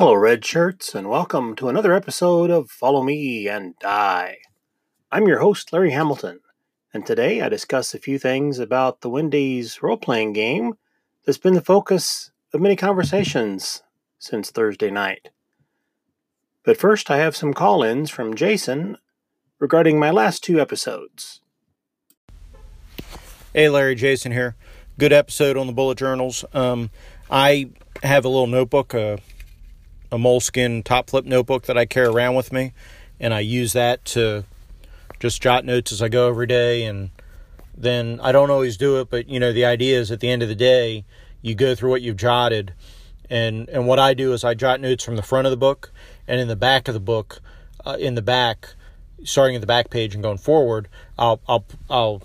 Hello, red shirts, and welcome to another episode of Follow Me and Die. I'm your host, Larry Hamilton, and today I discuss a few things about the Wendy's role playing game that's been the focus of many conversations since Thursday night. But first, I have some call ins from Jason regarding my last two episodes. Hey, Larry, Jason here. Good episode on the bullet journals. Um, I have a little notebook, a, a moleskin top flip notebook that I carry around with me, and I use that to just jot notes as I go every day. And then I don't always do it, but you know, the idea is at the end of the day, you go through what you've jotted. And, and what I do is I jot notes from the front of the book and in the back of the book, uh, in the back, starting at the back page and going forward, I'll, I'll, I'll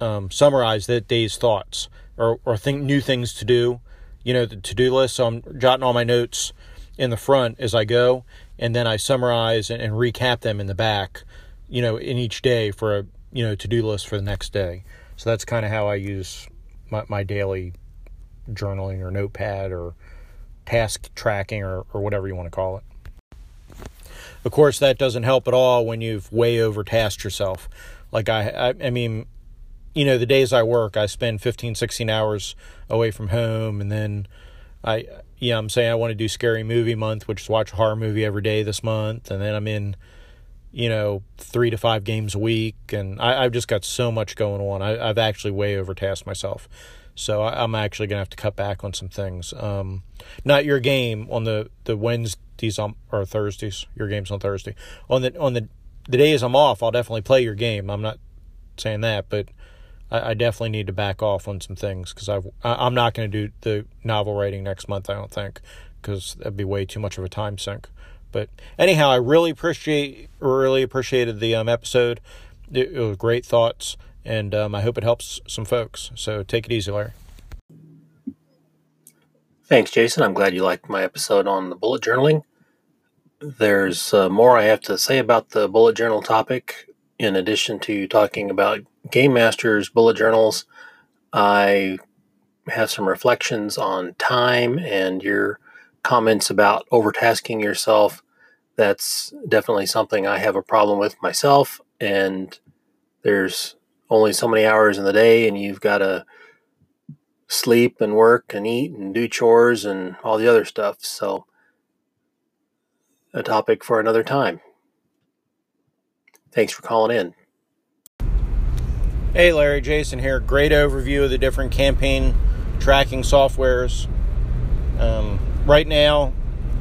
um, summarize that day's thoughts or, or think new things to do, you know, the to do list. So I'm jotting all my notes in the front as I go, and then I summarize and, and recap them in the back, you know, in each day for a, you know, to do list for the next day. So that's kind of how I use my, my daily journaling or notepad or task tracking or, or whatever you want to call it. Of course, that doesn't help at all when you've way overtasked yourself. Like I, I, I mean, you know, the days I work, I spend 15, 16 hours away from home. And then I, yeah, I'm saying I want to do scary movie month, which is watch a horror movie every day this month. And then I'm in, you know, three to five games a week. And I, have just got so much going on. I, have actually way overtasked myself. So I, am actually to have to cut back on some things. Um, not your game on the, the Wednesdays on, or Thursdays. Your game's on Thursday. On the, on the, the days I'm off, I'll definitely play your game. I'm not saying that, but I, I definitely need to back off on some things because I've I'm not going to do the novel writing next month. I don't think because that'd be way too much of a time sink. But anyhow, I really appreciate really appreciated the um, episode. It, it, was great thoughts, and um, I hope it helps some folks. So take it easy, Larry. Thanks, Jason. I'm glad you liked my episode on the bullet journaling. There's uh, more I have to say about the bullet journal topic in addition to talking about Game Master's bullet journals, I have some reflections on time and your comments about overtasking yourself. That's definitely something I have a problem with myself. And there's only so many hours in the day, and you've got to sleep and work and eat and do chores and all the other stuff. So, a topic for another time. Thanks for calling in. Hey Larry, Jason here. Great overview of the different campaign tracking softwares. Um, right now,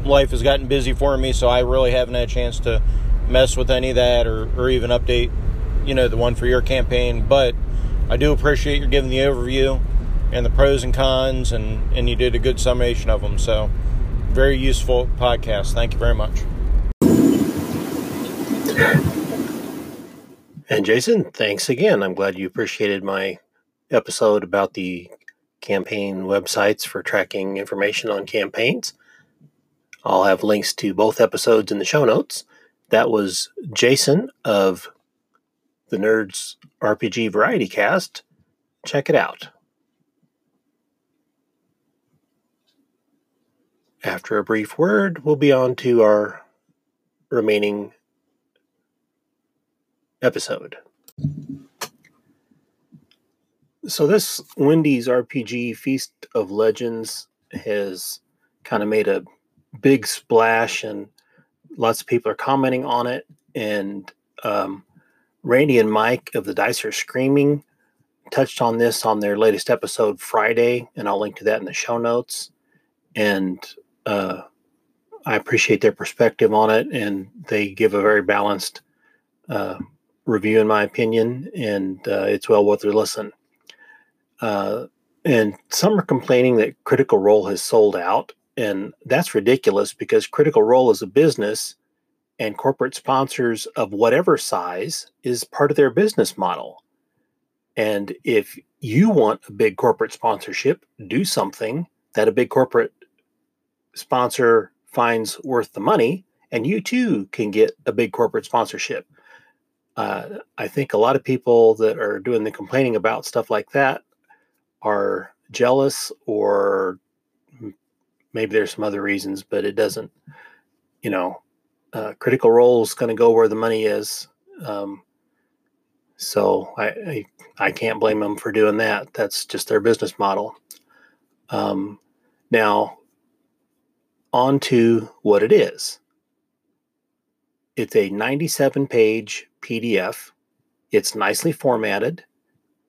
life has gotten busy for me, so I really haven't had a chance to mess with any of that or, or even update, you know, the one for your campaign. But I do appreciate you giving the overview and the pros and cons, and, and you did a good summation of them. So, very useful podcast. Thank you very much. And Jason, thanks again. I'm glad you appreciated my episode about the campaign websites for tracking information on campaigns. I'll have links to both episodes in the show notes. That was Jason of the Nerds RPG Variety Cast. Check it out. After a brief word, we'll be on to our remaining episode. So, this Wendy's RPG Feast of Legends has kind of made a big splash, and lots of people are commenting on it. And um, Randy and Mike of the Dice Are Screaming touched on this on their latest episode Friday, and I'll link to that in the show notes. And uh, I appreciate their perspective on it, and they give a very balanced uh, review, in my opinion, and uh, it's well worth a listen. Uh, and some are complaining that Critical Role has sold out, and that's ridiculous because Critical Role is a business, and corporate sponsors of whatever size is part of their business model. And if you want a big corporate sponsorship, do something that a big corporate sponsor finds worth the money, and you too can get a big corporate sponsorship uh, I think a lot of people that are doing the complaining about stuff like that are jealous, or maybe there's some other reasons, but it doesn't you know, uh, Critical Role is going to go where the money is. Um, so I, I, I can't blame them for doing that. That's just their business model. Um, now, on to what it is. It's a 97 page PDF. It's nicely formatted.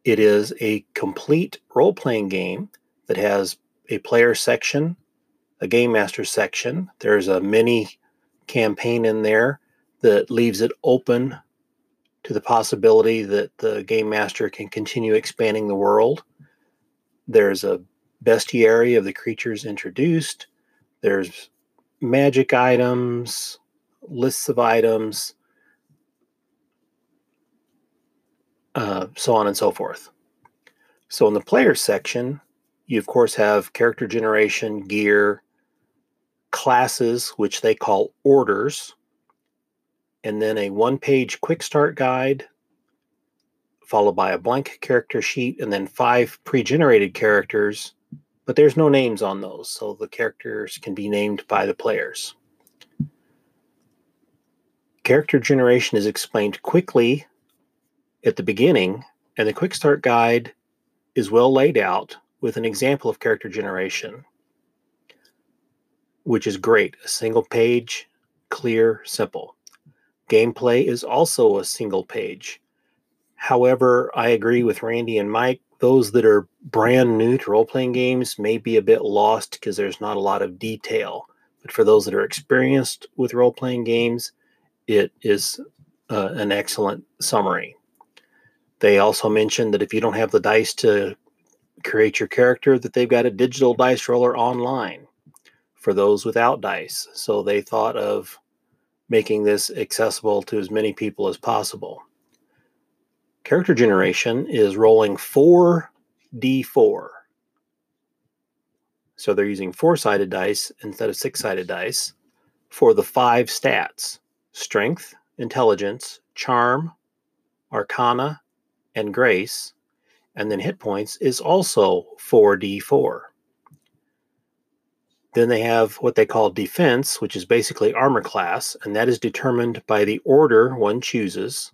It is a complete role playing game that has a player section, a game master section. There's a mini campaign in there that leaves it open to the possibility that the game master can continue expanding the world. There's a bestiary of the creatures introduced. There's magic items, lists of items, uh, so on and so forth. So in the player section, you of course have character generation, gear, classes, which they call orders, and then a one page quick start guide, followed by a blank character sheet, and then five pre generated characters, but there's no names on those, so the characters can be named by the players. Character generation is explained quickly at the beginning, and the quick start guide is well laid out with an example of character generation which is great. A single page, clear, simple. Gameplay is also a single page. However, I agree with Randy and Mike. Those that are brand new to role playing games may be a bit lost because there's not a lot of detail. But for those that are experienced with role playing games, it is uh, an excellent summary. They also mentioned that if you don't have the dice to create your character, that they've got a digital dice roller online for those without dice. So they thought of making this accessible to as many people as possible. Character generation is rolling 4d4. So they're using four sided dice instead of six sided dice for the five stats strength, intelligence, charm, arcana, and grace. And then hit points is also 4d4. Then they have what they call defense, which is basically armor class, and that is determined by the order one chooses.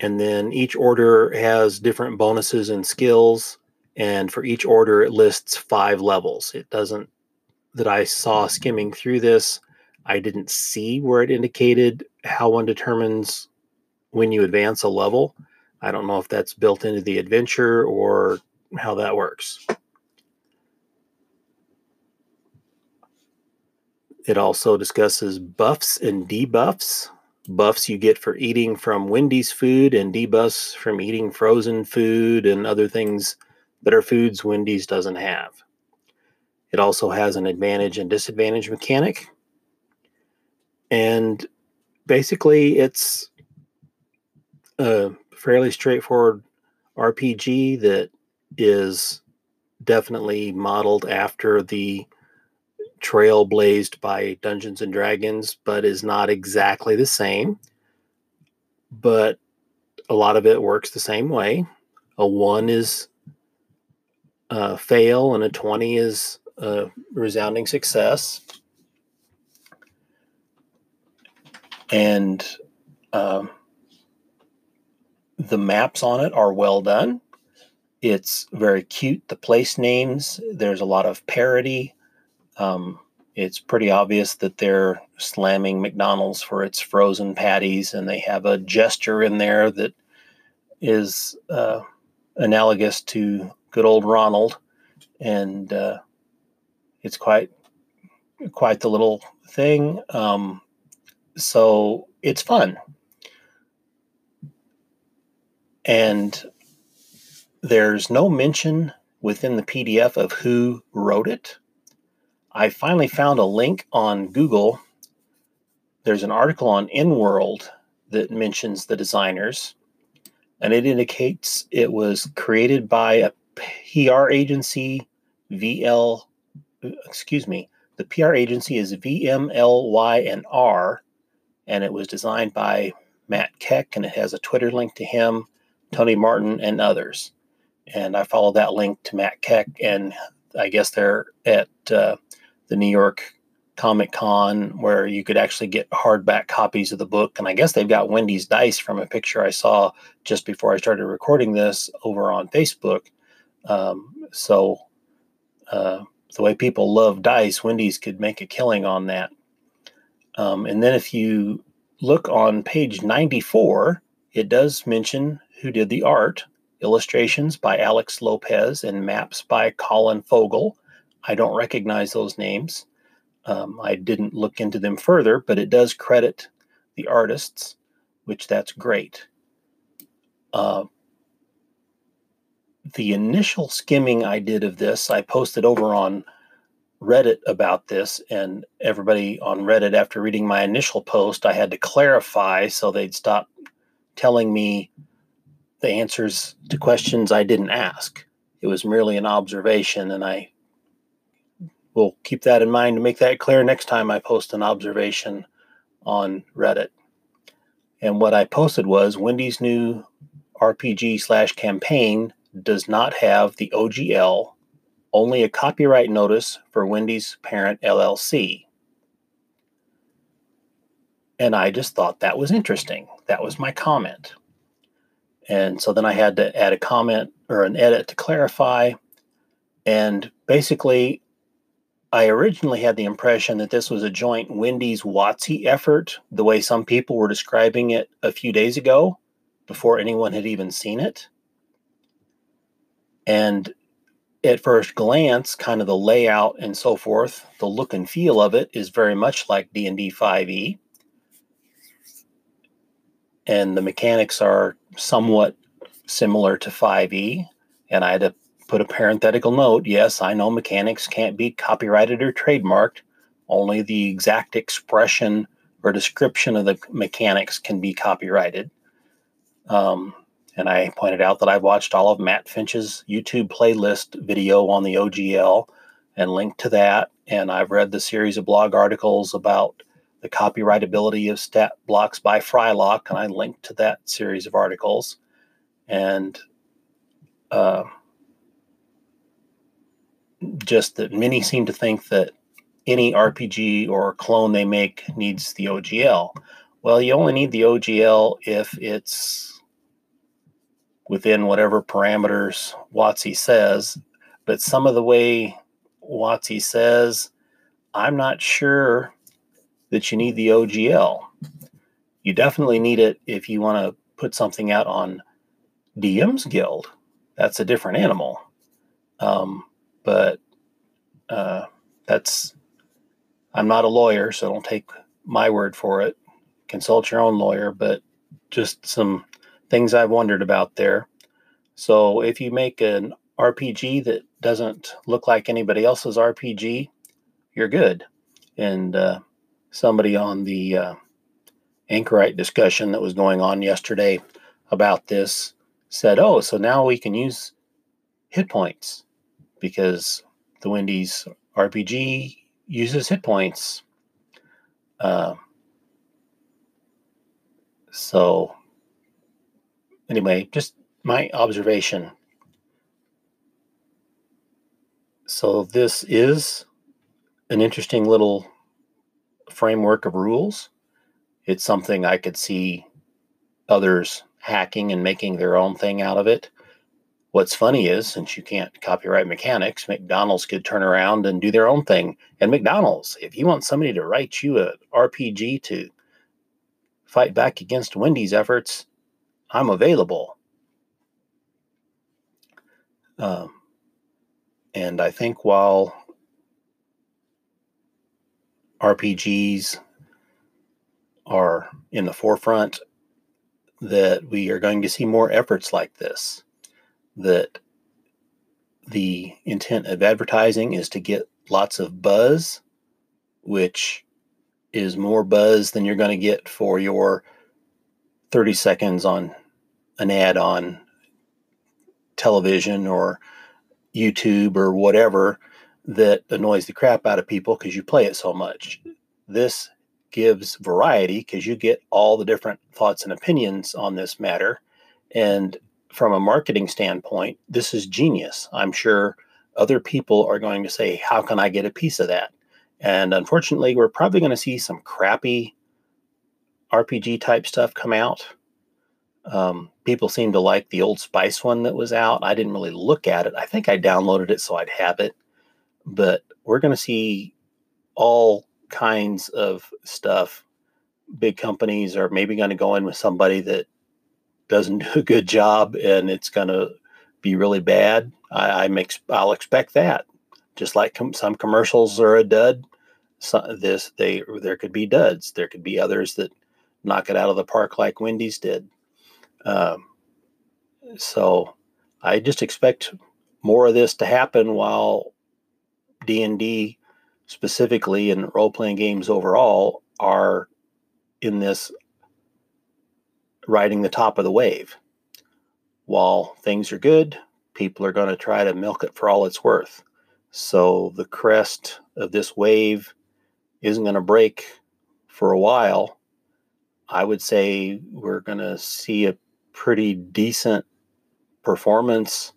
And then each order has different bonuses and skills, and for each order, it lists five levels. It doesn't, that I saw skimming through this, I didn't see where it indicated how one determines when you advance a level. I don't know if that's built into the adventure or how that works. It also discusses buffs and debuffs. Buffs you get for eating from Wendy's food, and debuffs from eating frozen food and other things that are foods Wendy's doesn't have. It also has an advantage and disadvantage mechanic. And basically, it's a fairly straightforward RPG that is definitely modeled after the trail blazed by Dungeons and Dragons, but is not exactly the same. But a lot of it works the same way. A one is a fail, and a 20 is a resounding success. And um, the maps on it are well done. It's very cute. The place names, there's a lot of parody um, it's pretty obvious that they're slamming McDonald's for its frozen patties, and they have a gesture in there that is uh, analogous to good old Ronald, and uh, it's quite quite the little thing. Um, so it's fun, and there's no mention within the PDF of who wrote it. I finally found a link on Google. There's an article on InWorld that mentions the designers, and it indicates it was created by a PR agency, VL, excuse me, the PR agency is VMLY and R, and it was designed by Matt Keck, and it has a Twitter link to him, Tony Martin, and others. And I followed that link to Matt Keck, and I guess they're at uh, the New York Comic Con where you could actually get hardback copies of the book. And I guess they've got Wendy's dice from a picture I saw just before I started recording this over on Facebook. Um, so uh, the way people love dice, Wendy's could make a killing on that. Um, and then if you look on page 94, it does mention who did the art illustrations by Alex Lopez and maps by Colin Fogel. I don't recognize those names. Um, I didn't look into them further, but it does credit the artists, which that's great. Uh, the initial skimming I did of this, I posted over on Reddit about this, and everybody on Reddit, after reading my initial post, I had to clarify so they'd stop telling me the answers to questions I didn't ask. It was merely an observation, and I will keep that in mind to make that clear next time I post an observation on Reddit. And what I posted was Wendy's new RPG slash campaign does not have the OGL, only a copyright notice for Wendy's parent LLC. And I just thought that was interesting. That was my comment. And so then I had to add a comment or an edit to clarify. And basically, I originally had the impression that this was a joint Wendy's WotC effort, the way some people were describing it a few days ago before anyone had even seen it. And at first glance, kind of the layout and so forth, the look and feel of it is very much like D&D 5e. And the mechanics are somewhat similar to 5e. And I had to put a parenthetical note yes, I know mechanics can't be copyrighted or trademarked, only the exact expression or description of the mechanics can be copyrighted. Um, and I pointed out that I've watched all of Matt Finch's YouTube playlist video on the OGL and linked to that. And I've read the series of blog articles about the copyrightability of stat blocks by Frylock, and I linked to that series of articles. And uh, just that many seem to think that any RPG or clone they make needs the OGL. Well, you only need the OGL if it's within whatever parameters WotC says. But some of the way WotC says, I'm not sure that you need the OGL. You definitely need it if you want to put something out on DM's Guild. That's a different animal. Um, but uh, that's, I'm not a lawyer, so don't take my word for it. Consult your own lawyer, but just some things I've wondered about there. So if you make an RPG that doesn't look like anybody else's RPG, you're good. And uh, somebody on the uh, Anchorite discussion that was going on yesterday about this said, "Oh, so now we can use hit points because the Wendy's RPG uses hit points." Uh, so anyway, just my observation. So, this is an interesting little framework of rules. It's something I could see others hacking and making their own thing out of it. What's funny is, since you can't copyright mechanics, McDonald's could turn around and do their own thing. And McDonald's, if you want somebody to write you a RPG to fight back against Wendy's efforts, I'm available. Um, and I think while RPGs are in the forefront, that we are going to see more efforts like this. That the intent of advertising is to get lots of buzz, which is more buzz than you're going to get for your 30 seconds on an ad on television or YouTube or whatever that annoys the crap out of people because you play it so much. This gives variety because you get all the different thoughts and opinions on this matter. And from a marketing standpoint, this is genius. I'm sure other people are going to say, How can I get a piece of that? And unfortunately, we're probably going to see some crappy RPG type stuff come out. Um, people seem to like the Old Spice one that was out. I didn't really look at it. I think I downloaded it so I'd have it. But we're going to see all kinds of stuff. Big companies are maybe going to go in with somebody that doesn't do a good job and it's going to be really bad. I, I make, I'll expect that. Just like com- some commercials are a dud, so this they there could be duds. There could be others that knock it out of the park like Wendy's did. Um, so I just expect more of this to happen while D and D specifically and role playing games overall are in this riding the top of the wave. While things are good, people are going to try to milk it for all it's worth. So the crest of this wave isn't going to break for a while. I would say we're going to see a pretty decent performance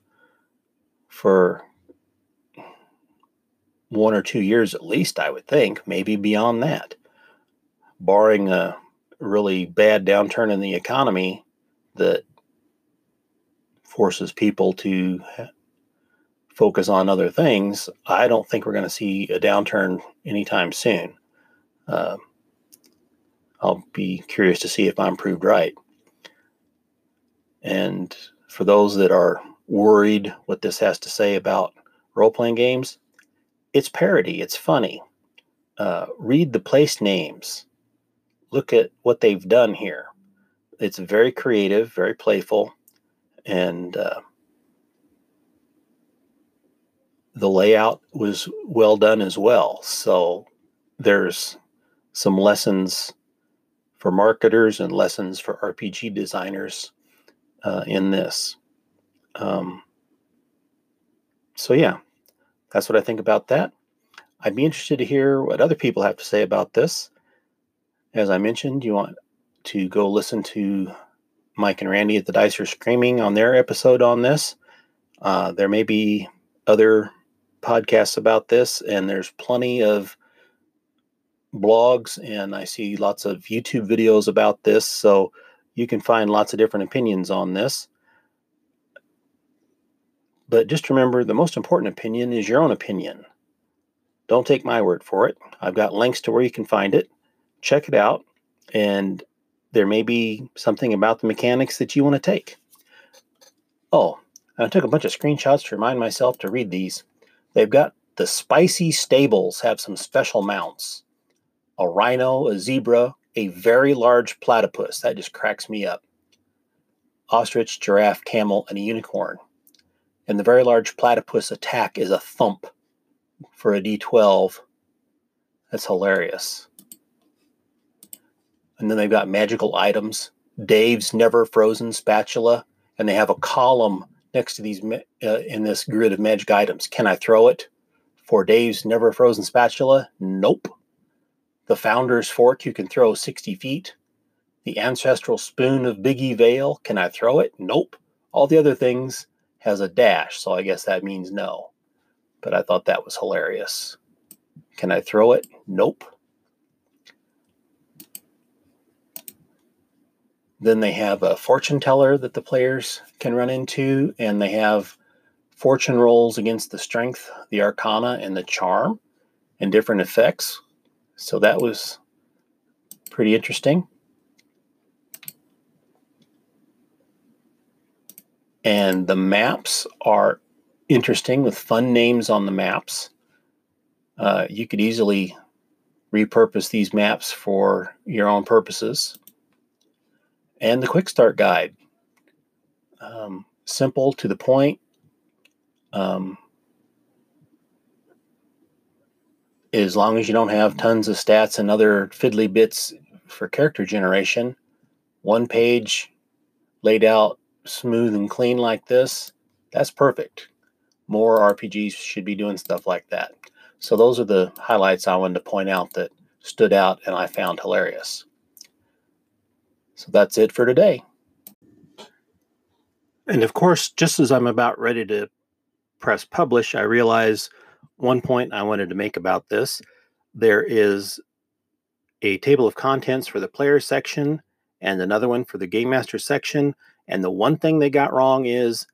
for one or two years at least, I would think, maybe beyond that. Barring a really bad downturn in the economy that forces people to focus on other things, I don't think we're going to see a downturn anytime soon. Uh, I'll be curious to see if I'm proved right. And for those that are worried what this has to say about role playing games, it's parody, it's funny. Uh, read the place names, look at what they've done here. It's very creative, very playful, and uh, the layout was well done as well. So there's some lessons for marketers and lessons for RPG designers uh, in this. Um, so, yeah, that's what I think about that. I'd be interested to hear what other people have to say about this. As I mentioned, you want to go listen to Mike and Randy at the Dicer Screaming on their episode on this. Uh, there may be other podcasts about this, and there's plenty of blogs, and I see lots of YouTube videos about this. So you can find lots of different opinions on this. But just remember the most important opinion is your own opinion. Don't take my word for it. I've got links to where you can find it. Check it out, and there may be something about the mechanics that you want to take. Oh, I took a bunch of screenshots to remind myself to read these. They've got the spicy stables have some special mounts a rhino, a zebra, a very large platypus. That just cracks me up. Ostrich, giraffe, camel, and a unicorn. And the very large platypus attack is a thump for a d12. That's hilarious. And then they've got magical items. Dave's never frozen spatula, and they have a column next to these uh, in this grid of magic items. Can I throw it for Dave's never frozen spatula? Nope. The founder's fork you can throw 60 feet. The ancestral spoon of Biggie Vale, can I throw it? Nope. All the other things has a dash, so I guess that means no. But I thought that was hilarious. Can I throw it? Nope. Then they have a fortune teller that the players can run into, and they have fortune rolls against the strength, the arcana, and the charm, and different effects. So that was pretty interesting. And the maps are interesting with fun names on the maps. Uh, you could easily repurpose these maps for your own purposes and the quick start guide. Um, simple to the point. Um, as long as you don't have tons of stats and other fiddly bits for character generation, one page laid out smooth and clean like this, that's perfect. More RPGs should be doing stuff like that. So, those are the highlights I wanted to point out that stood out and I found hilarious. So that's it for today. And of course, just as I'm about ready to press publish, I realize one point I wanted to make about this. there is a table of contents for the player section and another one for the game master section. And the one thing they got wrong is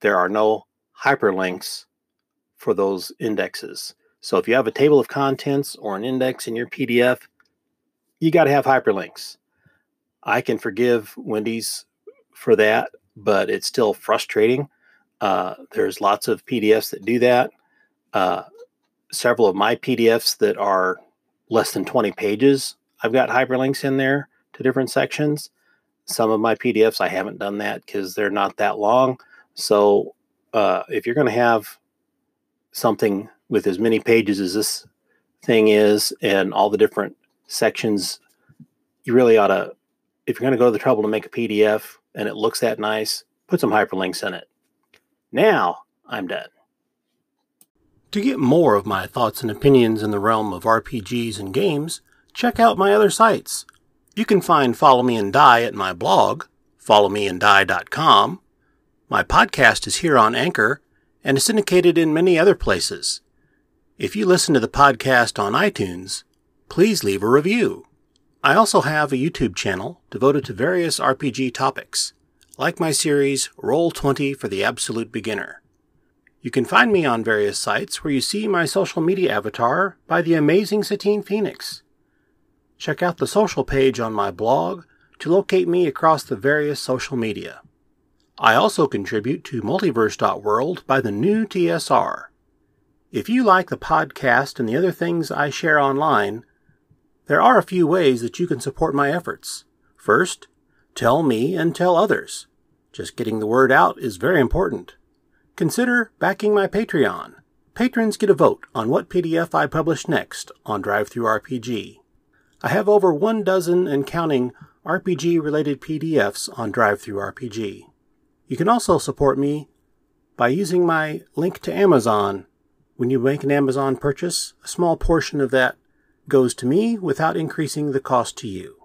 there are no hyperlinks for those indexes. So if you have a table of contents or an index in your PDF, you got to have hyperlinks. I can forgive Wendy's for that, but it's still frustrating. Uh, there's lots of PDFs that do that. Uh, several of my PDFs that are less than 20 pages, I've got hyperlinks in there to different sections. Some of my PDFs, I haven't done that because they're not that long. So uh, if you're going to have something with as many pages as this thing is and all the different sections, you really ought to, if you're going to go to the trouble to make a PDF and it looks that nice, put some hyperlinks in it. Now I'm done. To get more of my thoughts and opinions in the realm of RPGs and games, check out my other sites. You can find Follow Me and Die at my blog, followmeanddie.com. My podcast is here on Anchor and is syndicated in many other places. If you listen to the podcast on iTunes, please leave a review. I also have a YouTube channel devoted to various RPG topics, like my series Roll20 for the Absolute Beginner. You can find me on various sites where you see my social media avatar by the amazing Satine Phoenix. Check out the social page on my blog to locate me across the various social media. I also contribute to multiverse.world by the new TSR. If you like the podcast and the other things I share online, there are a few ways that you can support my efforts. First, tell me and tell others. Just getting the word out is very important. Consider backing my Patreon. Patrons get a vote on what PDF I publish next on DriveThruRPG. I have over one dozen and counting RPG related PDFs on DriveThruRPG. You can also support me by using my link to Amazon. When you make an Amazon purchase, a small portion of that goes to me without increasing the cost to you.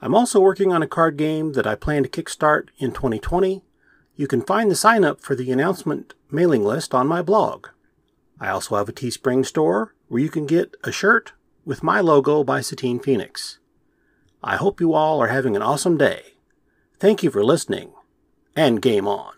I'm also working on a card game that I plan to kickstart in 2020 you can find the sign up for the announcement mailing list on my blog. I also have a Teespring store where you can get a shirt with my logo by Satine Phoenix. I hope you all are having an awesome day. Thank you for listening, and game on.